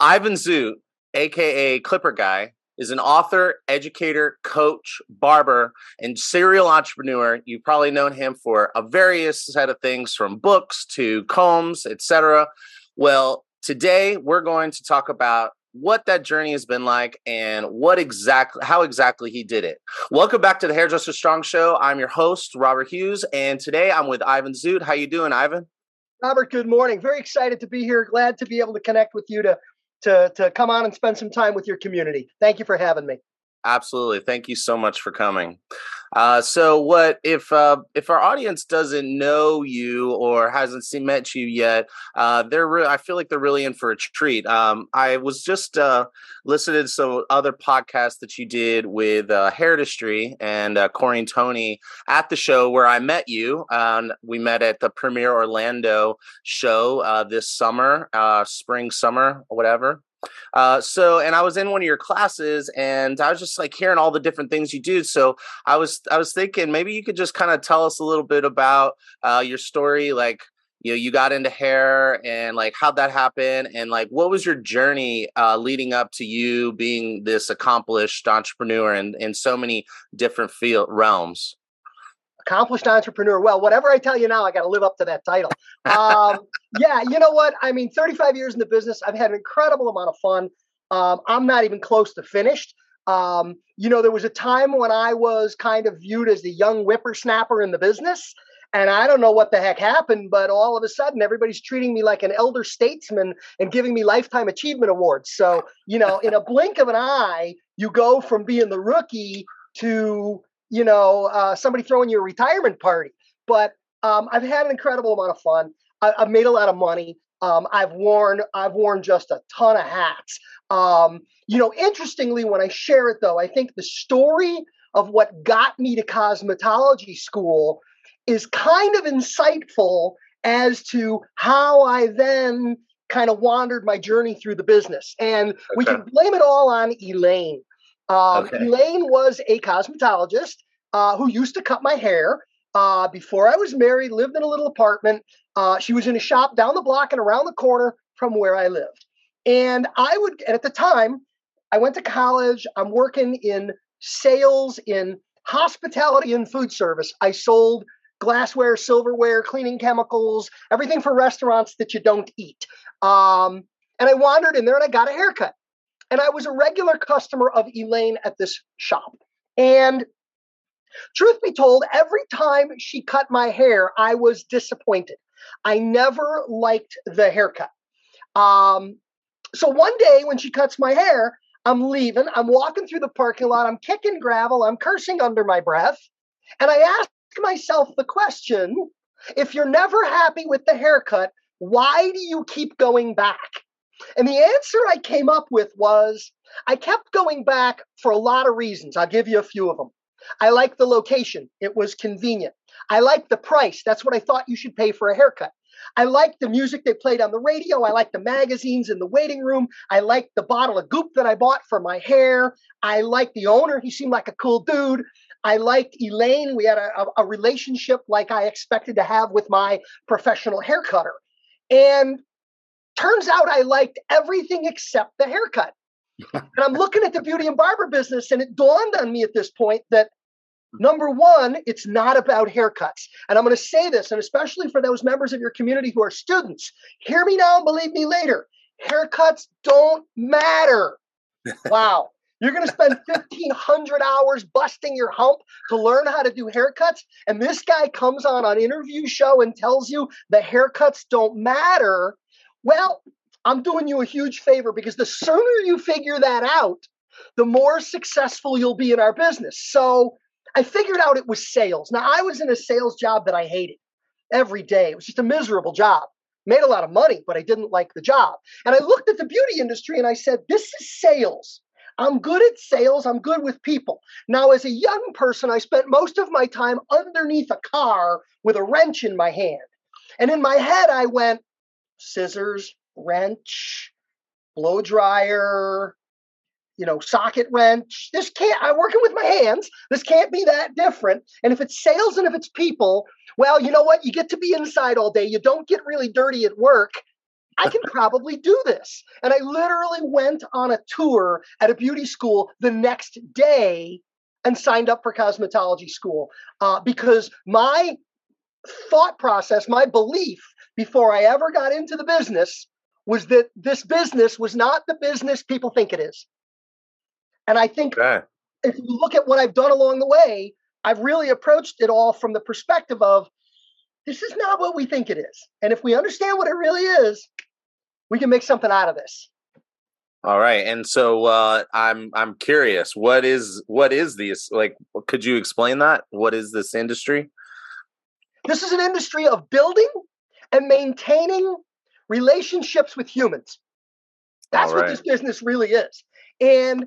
Ivan Zoot, aka Clipper Guy, is an author, educator, coach, barber, and serial entrepreneur. You've probably known him for a various set of things from books to combs, etc. Well, today we're going to talk about what that journey has been like and what exactly how exactly he did it. Welcome back to the Hairdresser Strong Show. I'm your host, Robert Hughes, and today I'm with Ivan Zoot. How you doing, Ivan? Robert, good morning. Very excited to be here. Glad to be able to connect with you to to to come on and spend some time with your community. Thank you for having me. Absolutely. Thank you so much for coming. Uh, so, what if uh, if our audience doesn't know you or hasn't seen met you yet? Uh, they're re- I feel like they're really in for a treat. Um, I was just uh, listening to some other podcasts that you did with uh, and uh, Corey and Tony at the show where I met you. Um, we met at the Premiere Orlando show uh, this summer, spring, summer, whatever. Uh, so, and I was in one of your classes, and I was just like hearing all the different things you do. So, I was I was thinking maybe you could just kind of tell us a little bit about uh, your story, like you know you got into hair and like how'd that happen and like what was your journey uh, leading up to you being this accomplished entrepreneur in, in so many different field realms accomplished entrepreneur. Well, whatever I tell you now, I got to live up to that title. Um, yeah, you know what? I mean, 35 years in the business, I've had an incredible amount of fun. Um, I'm not even close to finished. Um, you know, there was a time when I was kind of viewed as the young whippersnapper in the business. And I don't know what the heck happened, but all of a sudden everybody's treating me like an elder statesman and giving me lifetime achievement awards. So, you know, in a blink of an eye, you go from being the rookie to you know, uh, somebody throwing you a retirement party. But um, I've had an incredible amount of fun. I, have made a lot of money. Um, I've worn I've worn just a ton of hats. Um, you know, interestingly, when I share it though, I think the story of what got me to cosmetology school is kind of insightful as to how I then kind of wandered my journey through the business. And okay. we can blame it all on Elaine. Um, okay. Elaine was a cosmetologist uh, who used to cut my hair. Uh, before I was married, lived in a little apartment. Uh, she was in a shop down the block and around the corner from where I lived. And I would, and at the time, I went to college. I'm working in sales in hospitality and food service. I sold glassware, silverware, cleaning chemicals, everything for restaurants that you don't eat. Um, and I wandered in there and I got a haircut. And I was a regular customer of Elaine at this shop. And truth be told, every time she cut my hair, I was disappointed. I never liked the haircut. Um, so one day when she cuts my hair, I'm leaving, I'm walking through the parking lot, I'm kicking gravel, I'm cursing under my breath. And I ask myself the question if you're never happy with the haircut, why do you keep going back? And the answer I came up with was I kept going back for a lot of reasons. I'll give you a few of them. I liked the location, it was convenient. I liked the price. That's what I thought you should pay for a haircut. I liked the music they played on the radio. I liked the magazines in the waiting room. I liked the bottle of goop that I bought for my hair. I liked the owner. He seemed like a cool dude. I liked Elaine. We had a, a relationship like I expected to have with my professional hair cutter. And Turns out I liked everything except the haircut. and I'm looking at the beauty and barber business, and it dawned on me at this point that number one, it's not about haircuts. And I'm going to say this, and especially for those members of your community who are students, hear me now and believe me later. Haircuts don't matter. wow. You're going to spend 1,500 hours busting your hump to learn how to do haircuts. And this guy comes on an interview show and tells you the haircuts don't matter. Well, I'm doing you a huge favor because the sooner you figure that out, the more successful you'll be in our business. So I figured out it was sales. Now, I was in a sales job that I hated every day. It was just a miserable job. Made a lot of money, but I didn't like the job. And I looked at the beauty industry and I said, This is sales. I'm good at sales. I'm good with people. Now, as a young person, I spent most of my time underneath a car with a wrench in my hand. And in my head, I went, scissors, wrench, blow dryer, you know, socket wrench. This can't, I'm working with my hands. This can't be that different. And if it's sales and if it's people, well, you know what? You get to be inside all day. You don't get really dirty at work. I can probably do this. And I literally went on a tour at a beauty school the next day and signed up for cosmetology school uh, because my thought process, my belief before I ever got into the business was that this business was not the business people think it is. And I think okay. if you look at what I've done along the way, I've really approached it all from the perspective of this is not what we think it is. And if we understand what it really is, we can make something out of this. All right. And so uh, I'm I'm curious, what is what is this like could you explain that? What is this industry? This is an industry of building and maintaining relationships with humans. That's right. what this business really is. And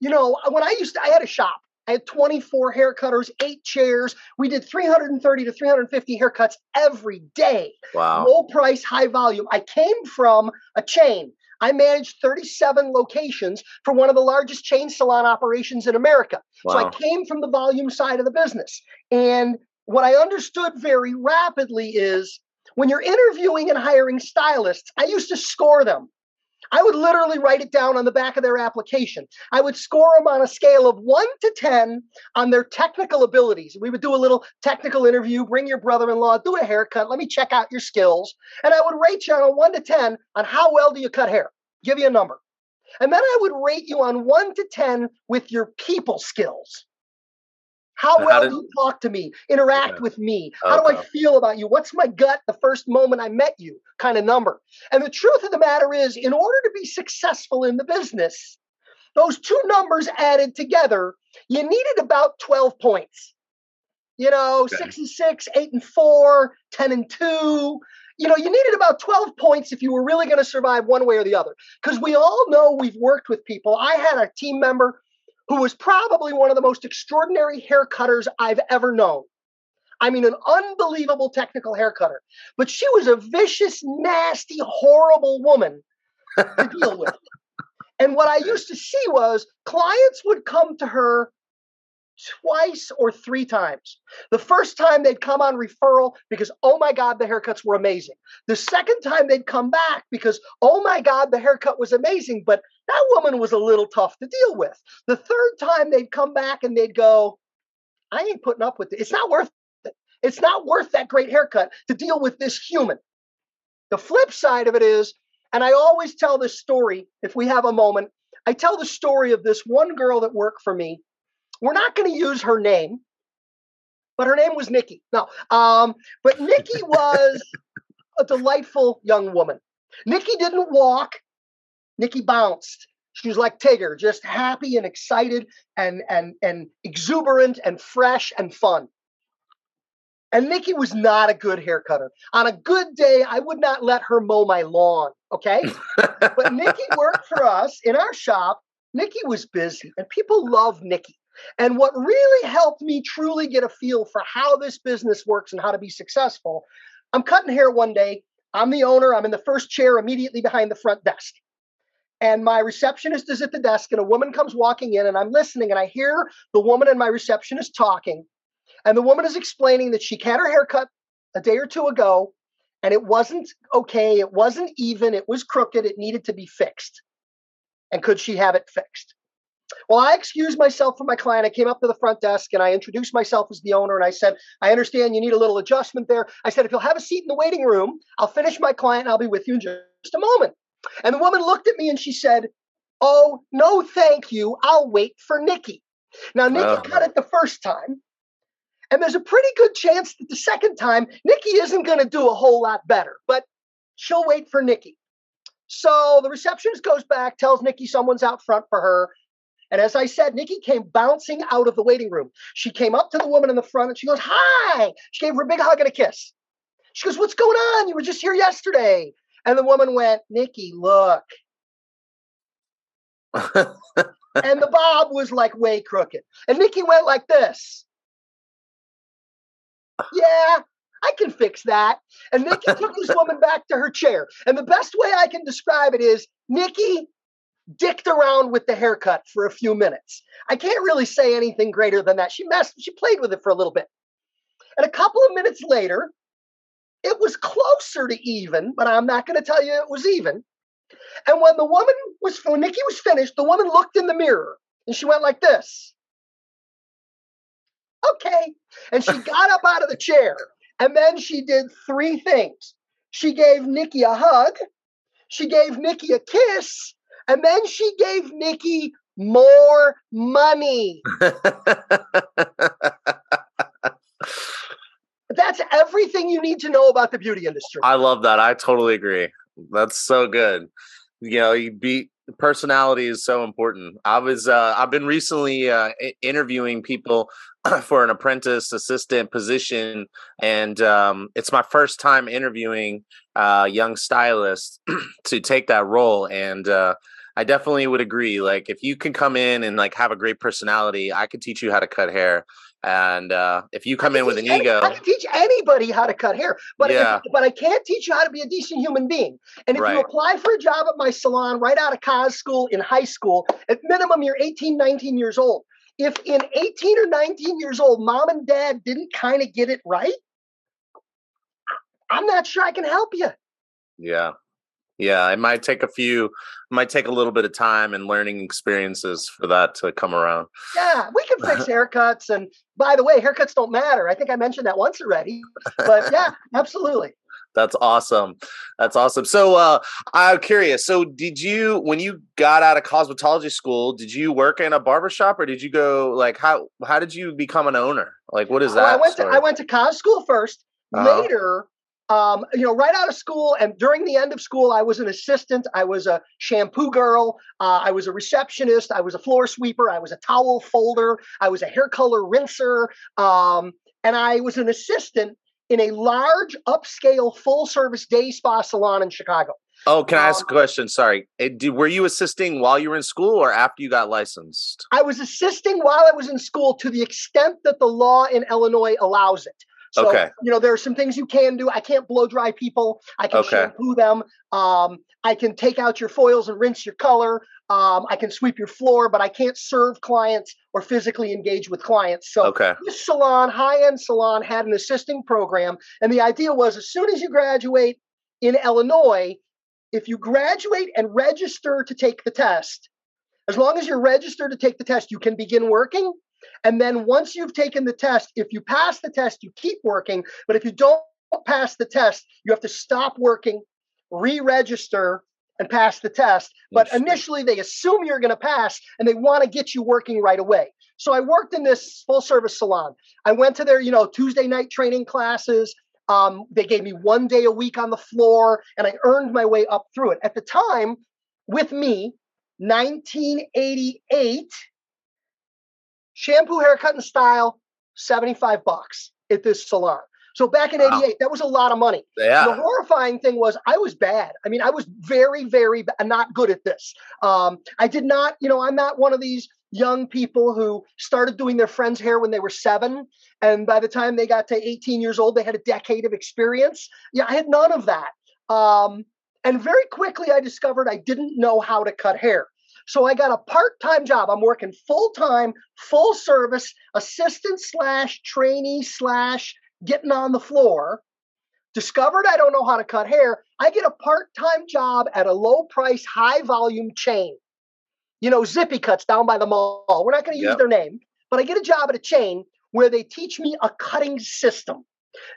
you know, uh, when I used to I had a shop I had 24 hair cutters, eight chairs. We did 330 to 350 haircuts every day. Wow. Low price, high volume. I came from a chain. I managed 37 locations for one of the largest chain salon operations in America. Wow. So I came from the volume side of the business. And what I understood very rapidly is when you're interviewing and hiring stylists, I used to score them. I would literally write it down on the back of their application. I would score them on a scale of one to 10 on their technical abilities. We would do a little technical interview, bring your brother in law, do a haircut, let me check out your skills. And I would rate you on a one to 10 on how well do you cut hair, give you a number. And then I would rate you on one to 10 with your people skills. How well did, do you talk to me, interact with me? How do I feel about you? What's my gut the first moment I met you kind of number? And the truth of the matter is, in order to be successful in the business, those two numbers added together, you needed about 12 points. You know, okay. six and six, eight and four, 10 and two. You know, you needed about 12 points if you were really going to survive one way or the other. Because we all know we've worked with people. I had a team member who was probably one of the most extraordinary hair cutters I've ever known. I mean, an unbelievable technical hair cutter. But she was a vicious, nasty, horrible woman to deal with. And what I used to see was clients would come to her twice or three times. The first time they'd come on referral because, oh my God, the haircuts were amazing. The second time they'd come back because, oh my God, the haircut was amazing, but that woman was a little tough to deal with. The third time they'd come back and they'd go, I ain't putting up with it. It's not worth it. It's not worth that great haircut to deal with this human. The flip side of it is, and I always tell this story if we have a moment. I tell the story of this one girl that worked for me we're not going to use her name, but her name was Nikki. No, um, but Nikki was a delightful young woman. Nikki didn't walk. Nikki bounced. She was like Tigger, just happy and excited and and and exuberant and fresh and fun. And Nikki was not a good hair cutter. On a good day, I would not let her mow my lawn. Okay. but Nikki worked for us in our shop. Nikki was busy, and people love Nikki. And what really helped me truly get a feel for how this business works and how to be successful, I'm cutting hair one day. I'm the owner. I'm in the first chair immediately behind the front desk. And my receptionist is at the desk, and a woman comes walking in, and I'm listening, and I hear the woman and my receptionist talking. And the woman is explaining that she had her haircut a day or two ago, and it wasn't okay. It wasn't even. It was crooked. It needed to be fixed. And could she have it fixed? Well, I excused myself from my client. I came up to the front desk and I introduced myself as the owner. And I said, I understand you need a little adjustment there. I said, if you'll have a seat in the waiting room, I'll finish my client and I'll be with you in just a moment. And the woman looked at me and she said, Oh, no, thank you. I'll wait for Nikki. Now, Nikki uh-huh. cut it the first time. And there's a pretty good chance that the second time, Nikki isn't going to do a whole lot better, but she'll wait for Nikki. So the receptionist goes back, tells Nikki someone's out front for her. And as I said, Nikki came bouncing out of the waiting room. She came up to the woman in the front and she goes, Hi. She gave her a big hug and a kiss. She goes, What's going on? You were just here yesterday. And the woman went, Nikki, look. and the bob was like way crooked. And Nikki went like this. Yeah, I can fix that. And Nikki took this woman back to her chair. And the best way I can describe it is Nikki dicked around with the haircut for a few minutes. I can't really say anything greater than that. She messed, she played with it for a little bit. And a couple of minutes later, It was closer to even, but I'm not going to tell you it was even. And when the woman was, when Nikki was finished, the woman looked in the mirror and she went like this. Okay. And she got up out of the chair. And then she did three things. She gave Nikki a hug, she gave Nikki a kiss, and then she gave Nikki more money. That's everything you need to know about the beauty industry. I love that. I totally agree. That's so good. You know, you beat personality is so important. I was uh, I've been recently uh, interviewing people for an apprentice assistant position, and um, it's my first time interviewing uh, young stylists to take that role. And uh, I definitely would agree. Like, if you can come in and like have a great personality, I could teach you how to cut hair. And uh, if you come in with an any, ego, I can teach anybody how to cut hair, but yeah. if, but I can't teach you how to be a decent human being. And if right. you apply for a job at my salon right out of cos school in high school, at minimum you're 18, 19 years old. If in 18 or 19 years old, mom and dad didn't kind of get it right, I'm not sure I can help you. Yeah. Yeah, it might take a few, might take a little bit of time and learning experiences for that to come around. Yeah, we can fix haircuts. And by the way, haircuts don't matter. I think I mentioned that once already. But yeah, absolutely. That's awesome. That's awesome. So uh, I'm curious. So did you, when you got out of cosmetology school, did you work in a barbershop or did you go like how how did you become an owner? Like what is that? I went story? to I went to cos school 1st uh-huh. Later, um, you know, right out of school and during the end of school, I was an assistant. I was a shampoo girl. Uh, I was a receptionist. I was a floor sweeper. I was a towel folder. I was a hair color rinser. Um, and I was an assistant in a large, upscale, full service day spa salon in Chicago. Oh, can I ask um, a question? Sorry. Eh, did, were you assisting while you were in school or after you got licensed? I was assisting while I was in school to the extent that the law in Illinois allows it. So, okay. you know, there are some things you can do. I can't blow dry people. I can okay. shampoo them. Um, I can take out your foils and rinse your color. Um, I can sweep your floor, but I can't serve clients or physically engage with clients. So okay. this salon, high-end salon, had an assisting program, and the idea was as soon as you graduate in Illinois, if you graduate and register to take the test, as long as you're registered to take the test, you can begin working. And then once you've taken the test, if you pass the test, you keep working. But if you don't pass the test, you have to stop working, re register, and pass the test. But initially, they assume you're going to pass and they want to get you working right away. So I worked in this full service salon. I went to their, you know, Tuesday night training classes. Um, they gave me one day a week on the floor and I earned my way up through it. At the time, with me, 1988, shampoo, haircut, and style, 75 bucks at this salon. So back in 88, wow. that was a lot of money. Yeah. The horrifying thing was I was bad. I mean, I was very, very not good at this. Um, I did not, you know, I'm not one of these young people who started doing their friends' hair when they were seven. And by the time they got to 18 years old, they had a decade of experience. Yeah, I had none of that. Um, and very quickly, I discovered I didn't know how to cut hair. So I got a part time job. I'm working full time, full service, assistant slash trainee slash getting on the floor. Discovered I don't know how to cut hair. I get a part time job at a low price, high volume chain. You know, Zippy Cuts down by the mall. We're not going to use yep. their name, but I get a job at a chain where they teach me a cutting system.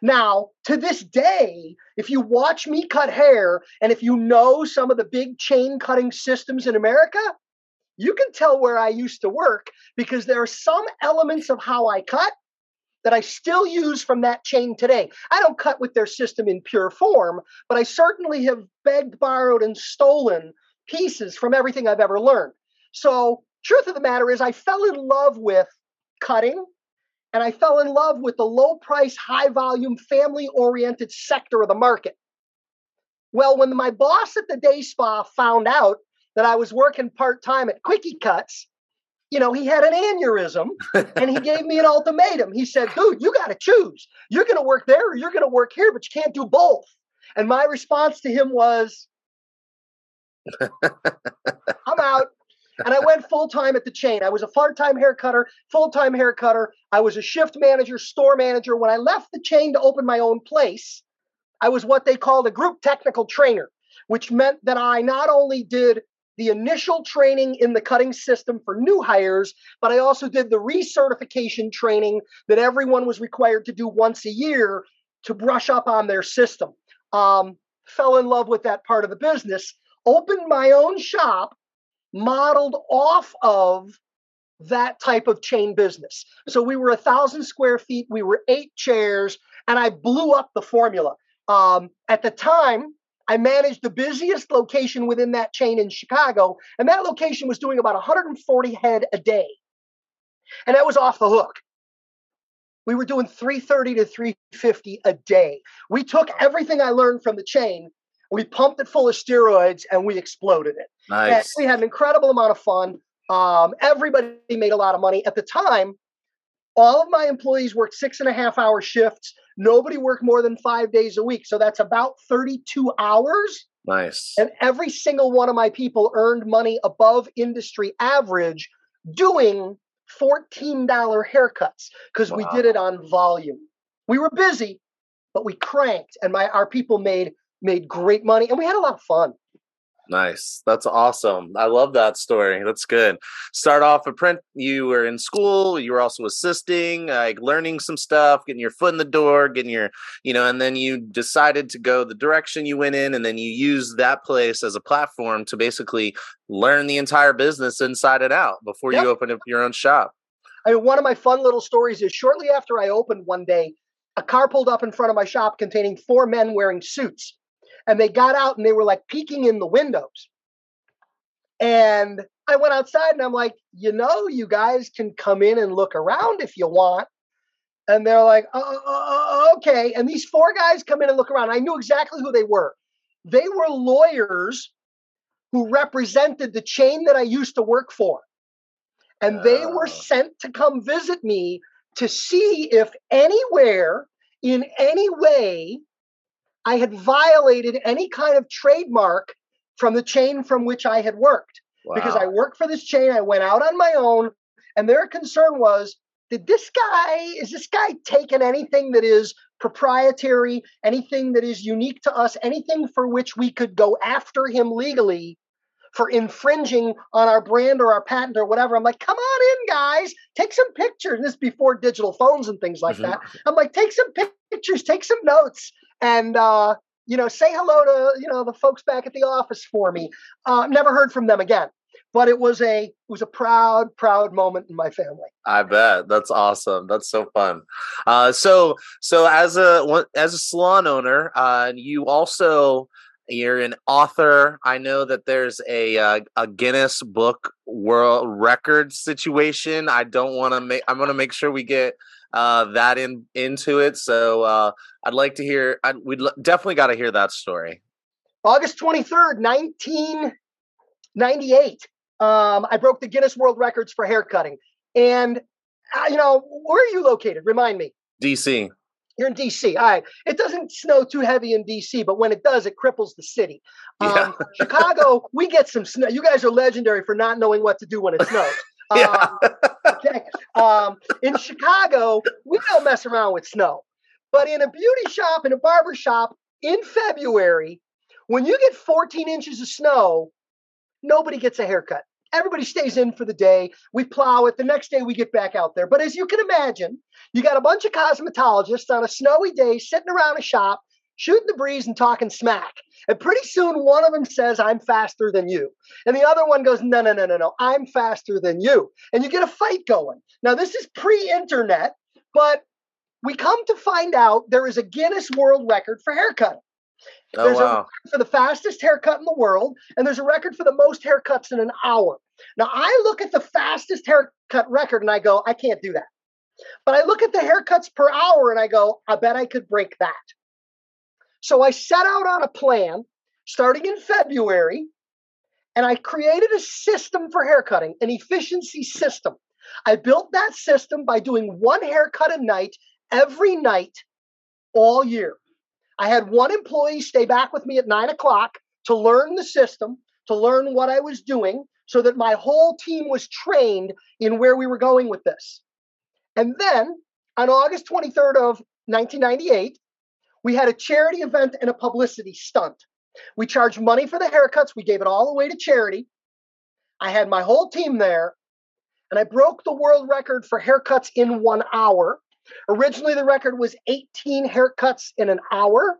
Now, to this day, if you watch me cut hair and if you know some of the big chain cutting systems in America, you can tell where I used to work because there are some elements of how I cut that I still use from that chain today. I don't cut with their system in pure form, but I certainly have begged, borrowed, and stolen pieces from everything I've ever learned. So, truth of the matter is, I fell in love with cutting and I fell in love with the low price, high volume, family oriented sector of the market. Well, when my boss at the day spa found out that I was working part time at Quickie Cuts, you know, he had an aneurysm and he gave me an ultimatum. He said, dude, you got to choose. You're going to work there or you're going to work here, but you can't do both. And my response to him was, I'm out and I went full time at the chain. I was a part time hair cutter, full time hair cutter. I was a shift manager, store manager. When I left the chain to open my own place, I was what they called a group technical trainer, which meant that I not only did the initial training in the cutting system for new hires, but I also did the recertification training that everyone was required to do once a year to brush up on their system. Um, fell in love with that part of the business, opened my own shop modeled off of that type of chain business. So we were a thousand square feet, we were eight chairs, and I blew up the formula. Um, at the time, I managed the busiest location within that chain in Chicago, and that location was doing about 140 head a day. And that was off the hook. We were doing 330 to 350 a day. We took everything I learned from the chain, we pumped it full of steroids, and we exploded it. Nice. And we had an incredible amount of fun. Um, everybody made a lot of money. At the time, all of my employees worked six and a half hour shifts. Nobody worked more than five days a week. So that's about 32 hours. Nice. And every single one of my people earned money above industry average doing $14 haircuts because wow. we did it on volume. We were busy, but we cranked and my our people made made great money and we had a lot of fun. Nice. That's awesome. I love that story. That's good. Start off a print. You were in school. You were also assisting, like learning some stuff, getting your foot in the door, getting your, you know, and then you decided to go the direction you went in, and then you used that place as a platform to basically learn the entire business inside and out before yep. you opened up your own shop. I mean, one of my fun little stories is shortly after I opened one day, a car pulled up in front of my shop containing four men wearing suits and they got out and they were like peeking in the windows. And I went outside and I'm like, you know, you guys can come in and look around if you want. And they're like, uh, uh, uh, okay. And these four guys come in and look around. I knew exactly who they were. They were lawyers who represented the chain that I used to work for. And they were sent to come visit me to see if anywhere, in any way, I had violated any kind of trademark from the chain from which I had worked. Wow. Because I worked for this chain, I went out on my own, and their concern was did this guy, is this guy taking anything that is proprietary, anything that is unique to us, anything for which we could go after him legally for infringing on our brand or our patent or whatever. I'm like, come on in, guys, take some pictures. This before digital phones and things like mm-hmm. that. I'm like, take some pictures, take some notes and uh, you know, say hello to you know the folks back at the office for me. Uh, never heard from them again, but it was a it was a proud proud moment in my family. I bet that's awesome. That's so fun. Uh, so so as a as a salon owner, uh, you also you're an author. I know that there's a uh, a Guinness Book World Record situation. I don't want to make. I'm going to make sure we get uh, that in into it. So uh, I'd like to hear. I'd, we'd l- definitely got to hear that story. August twenty third, nineteen ninety eight. Um, I broke the Guinness World Records for hair cutting, and uh, you know where are you located? Remind me. DC. You're in DC. All right. It doesn't snow too heavy in DC, but when it does, it cripples the city. Um, yeah. Chicago, we get some snow. You guys are legendary for not knowing what to do when it snows. Yeah. Um. Um, in Chicago, we don't mess around with snow. But in a beauty shop, in a barber shop in February, when you get 14 inches of snow, nobody gets a haircut. Everybody stays in for the day. We plow it. The next day we get back out there. But as you can imagine, you got a bunch of cosmetologists on a snowy day sitting around a shop shooting the breeze and talking smack. And pretty soon one of them says, I'm faster than you. And the other one goes, No, no, no, no, no, I'm faster than you. And you get a fight going. Now, this is pre internet, but we come to find out there is a Guinness World Record for haircutting. Oh, there's wow. a record for the fastest haircut in the world, and there's a record for the most haircuts in an hour. Now, I look at the fastest haircut record and I go, I can't do that. But I look at the haircuts per hour and I go, I bet I could break that. So I set out on a plan starting in February and I created a system for haircutting, an efficiency system. I built that system by doing one haircut a night every night all year. I had one employee stay back with me at nine o'clock to learn the system, to learn what I was doing, so that my whole team was trained in where we were going with this. And then on August 23rd of 1998, We had a charity event and a publicity stunt. We charged money for the haircuts. We gave it all away to charity. I had my whole team there, and I broke the world record for haircuts in one hour. Originally, the record was 18 haircuts in an hour.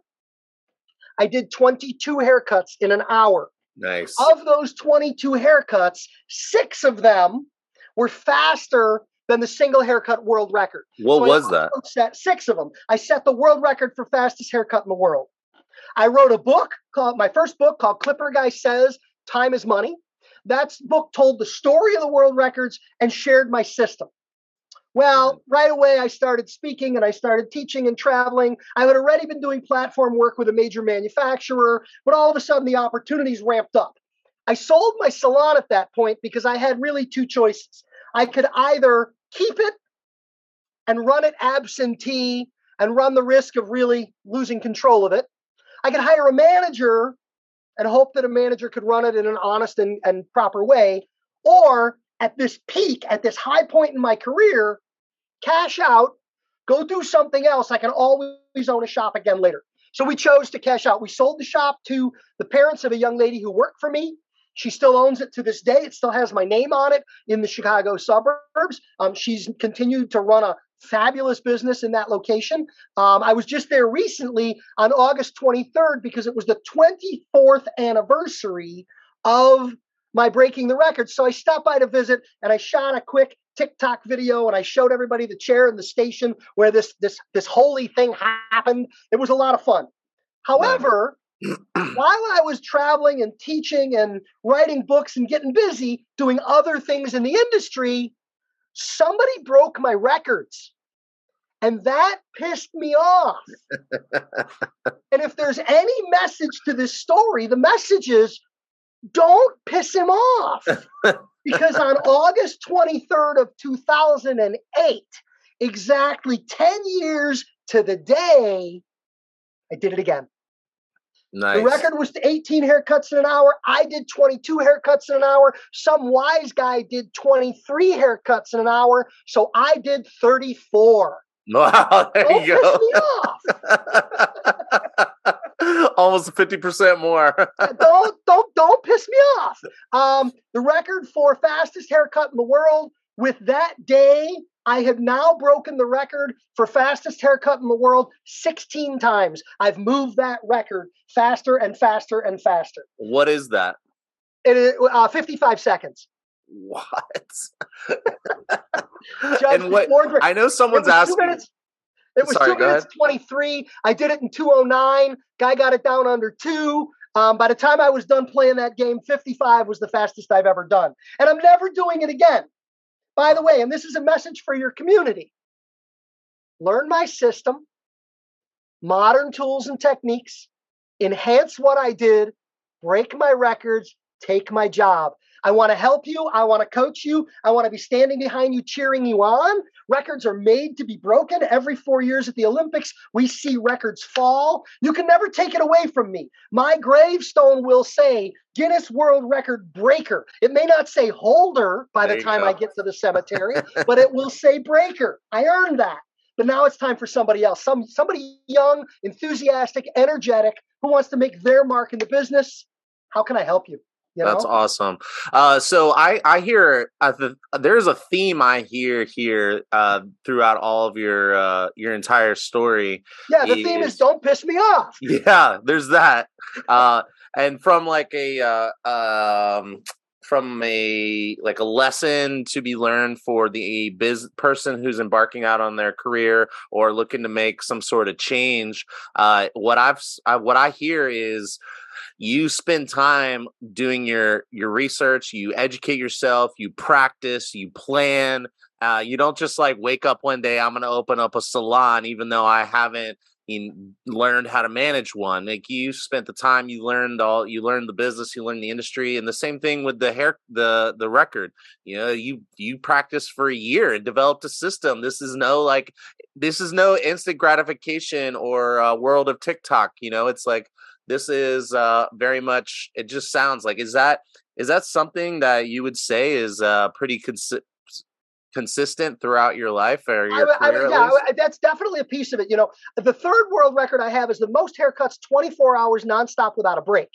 I did 22 haircuts in an hour. Nice. Of those 22 haircuts, six of them were faster than the single haircut world record. What so was that? Set six of them. I set the world record for fastest haircut in the world. I wrote a book called my first book called Clipper Guy Says Time is Money. That book told the story of the world records and shared my system. Well, right away, I started speaking and I started teaching and traveling. I had already been doing platform work with a major manufacturer, but all of a sudden the opportunities ramped up. I sold my salon at that point because I had really two choices. I could either keep it and run it absentee and run the risk of really losing control of it. I could hire a manager and hope that a manager could run it in an honest and, and proper way. Or at this peak, at this high point in my career, cash out, go do something else. I can always own a shop again later. So we chose to cash out. We sold the shop to the parents of a young lady who worked for me. She still owns it to this day. It still has my name on it in the Chicago suburbs. Um, she's continued to run a fabulous business in that location. Um, I was just there recently on August 23rd because it was the 24th anniversary of my breaking the record. So I stopped by to visit and I shot a quick TikTok video and I showed everybody the chair in the station where this this this holy thing happened. It was a lot of fun. However, while I was traveling and teaching and writing books and getting busy doing other things in the industry, somebody broke my records. And that pissed me off. and if there's any message to this story, the message is don't piss him off. because on August 23rd of 2008, exactly 10 years to the day, I did it again. Nice. The record was 18 haircuts in an hour. I did 22 haircuts in an hour. Some wise guy did 23 haircuts in an hour. So I did 34. Wow, there Don't you go. Almost 50% more. don't don't don't piss me off. Um, the record for fastest haircut in the world with that day I have now broken the record for fastest haircut in the world 16 times. I've moved that record faster and faster and faster. What is that? It is uh, 55 seconds. What? and what I know someone's asking. Minutes, it was Sorry, two minutes ahead. 23. I did it in 209. Guy got it down under two. Um, by the time I was done playing that game, 55 was the fastest I've ever done. And I'm never doing it again. By the way, and this is a message for your community learn my system, modern tools and techniques, enhance what I did, break my records, take my job. I want to help you. I want to coach you. I want to be standing behind you, cheering you on. Records are made to be broken. Every four years at the Olympics, we see records fall. You can never take it away from me. My gravestone will say Guinness World Record breaker. It may not say holder by there the time I get to the cemetery, but it will say breaker. I earned that. But now it's time for somebody else, some somebody young, enthusiastic, energetic, who wants to make their mark in the business. How can I help you? You That's know? awesome. Uh, so I I hear uh, the, there's a theme I hear here uh, throughout all of your uh, your entire story. Yeah, the is, theme is don't piss me off. Yeah, there's that. Uh, and from like a uh, um, from a like a lesson to be learned for the biz person who's embarking out on their career or looking to make some sort of change. Uh, what I've uh, what I hear is you spend time doing your your research you educate yourself you practice you plan uh, you don't just like wake up one day i'm going to open up a salon even though i haven't learned how to manage one. Like you spent the time you learned all you learned the business you learned the industry and the same thing with the hair the the record. You know you you practiced for a year and developed a system. This is no like this is no instant gratification or uh, world of tiktok you know? It's like this is uh, very much. It just sounds like is that is that something that you would say is uh, pretty cons- consistent throughout your life or your I, career? I, yeah, I, that's definitely a piece of it. You know, the third world record I have is the most haircuts 24 hours nonstop without a break.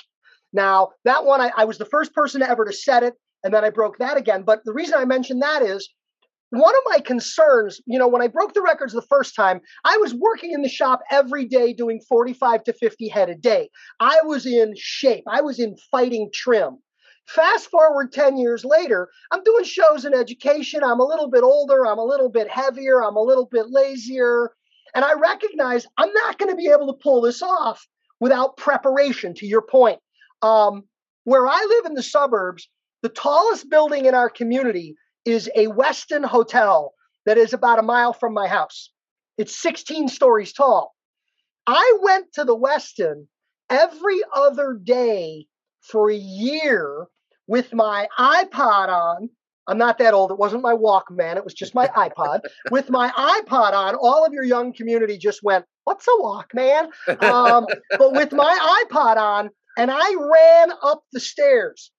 Now, that one, I, I was the first person ever to set it, and then I broke that again. But the reason I mention that is one of my concerns, you know, when I broke the records the first time, I was working in the shop every day doing 45 to 50 head a day. I was in shape, I was in fighting trim. Fast forward 10 years later, I'm doing shows in education. I'm a little bit older, I'm a little bit heavier, I'm a little bit lazier. And I recognize I'm not going to be able to pull this off without preparation, to your point. Um, where I live in the suburbs, the tallest building in our community is a Westin hotel that is about a mile from my house. It's 16 stories tall. I went to the Westin every other day for a year with my iPod on. I'm not that old. It wasn't my Walkman. It was just my iPod. with my iPod on, all of your young community just went, What's a Walkman? Um, but with my iPod on, and I ran up the stairs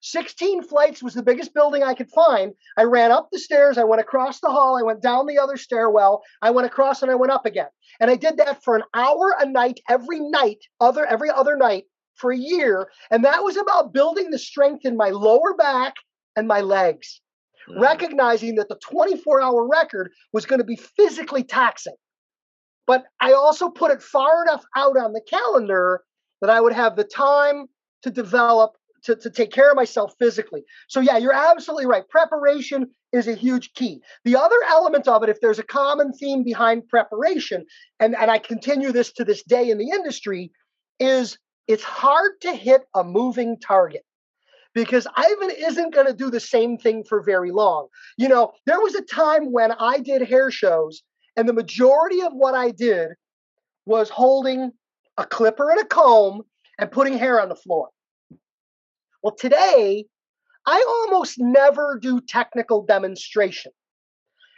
16 flights was the biggest building I could find. I ran up the stairs, I went across the hall, I went down the other stairwell, I went across and I went up again. And I did that for an hour a night every night, other every other night for a year, and that was about building the strength in my lower back and my legs. Mm. Recognizing that the 24-hour record was going to be physically taxing. But I also put it far enough out on the calendar that I would have the time to develop to, to take care of myself physically. So, yeah, you're absolutely right. Preparation is a huge key. The other element of it, if there's a common theme behind preparation, and, and I continue this to this day in the industry, is it's hard to hit a moving target because Ivan isn't going to do the same thing for very long. You know, there was a time when I did hair shows, and the majority of what I did was holding a clipper and a comb and putting hair on the floor. Well, today, I almost never do technical demonstration.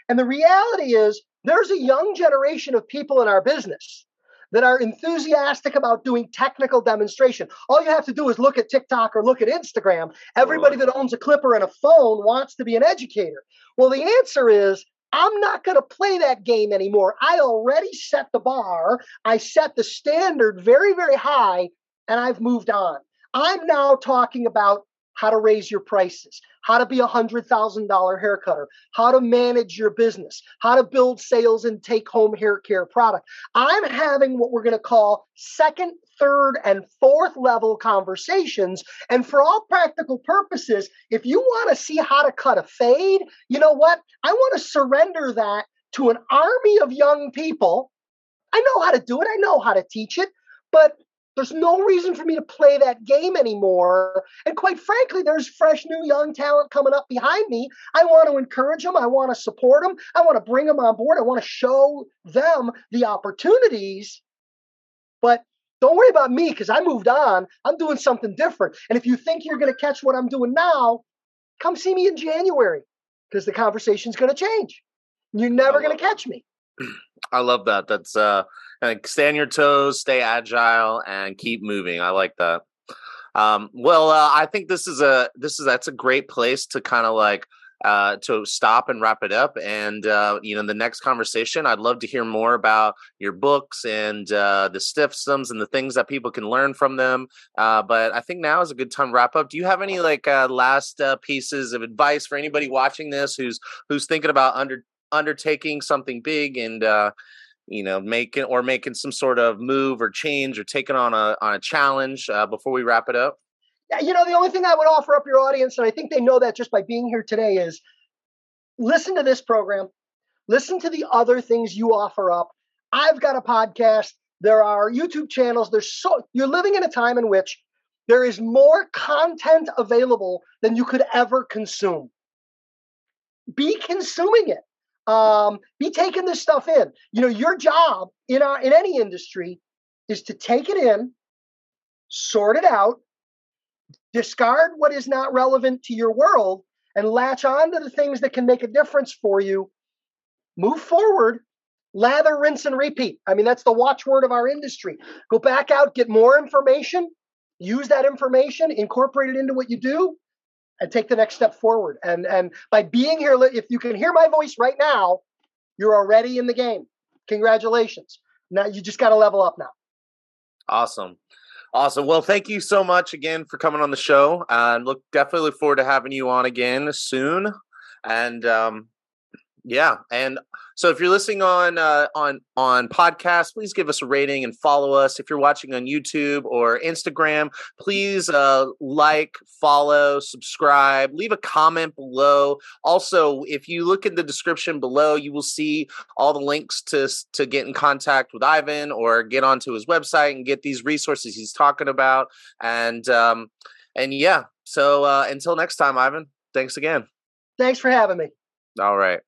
And the reality is, there's a young generation of people in our business that are enthusiastic about doing technical demonstration. All you have to do is look at TikTok or look at Instagram. Everybody that owns a clipper and a phone wants to be an educator. Well, the answer is I'm not going to play that game anymore. I already set the bar, I set the standard very, very high, and I've moved on. I'm now talking about how to raise your prices, how to be a $100,000 hair cutter, how to manage your business, how to build sales and take home hair care product. I'm having what we're going to call second, third, and fourth level conversations. And for all practical purposes, if you want to see how to cut a fade, you know what? I want to surrender that to an army of young people. I know how to do it, I know how to teach it, but there's no reason for me to play that game anymore. And quite frankly, there's fresh, new, young talent coming up behind me. I want to encourage them. I want to support them. I want to bring them on board. I want to show them the opportunities. But don't worry about me because I moved on. I'm doing something different. And if you think you're going to catch what I'm doing now, come see me in January because the conversation's going to change. You're never going to catch me. I love that. That's uh like stay on your toes, stay agile, and keep moving. I like that. Um, well, uh, I think this is a this is that's a great place to kind of like uh, to stop and wrap it up. And uh, you know, the next conversation, I'd love to hear more about your books and uh, the systems and the things that people can learn from them. Uh, but I think now is a good time to wrap up. Do you have any like uh, last uh, pieces of advice for anybody watching this who's who's thinking about under undertaking something big and uh, you know making or making some sort of move or change or taking on a on a challenge uh, before we wrap it up? You know the only thing i would offer up your audience and i think they know that just by being here today is listen to this program listen to the other things you offer up. I've got a podcast there are youtube channels there's so you're living in a time in which there is more content available than you could ever consume. Be consuming it um, be taking this stuff in. You know, your job in our in any industry is to take it in, sort it out, discard what is not relevant to your world, and latch on to the things that can make a difference for you. Move forward, lather, rinse, and repeat. I mean, that's the watchword of our industry. Go back out, get more information, use that information, incorporate it into what you do, and take the next step forward. And and by being here, if you can hear my voice right now, you're already in the game. Congratulations. Now you just got to level up now. Awesome. Awesome. Well, thank you so much again for coming on the show. And uh, look, definitely look forward to having you on again soon. And um, yeah, and so if you're listening on uh, on on podcast, please give us a rating and follow us. If you're watching on YouTube or Instagram, please uh, like, follow, subscribe, leave a comment below. Also, if you look in the description below, you will see all the links to to get in contact with Ivan or get onto his website and get these resources he's talking about. And um, and yeah, so uh, until next time, Ivan, thanks again. Thanks for having me. All right.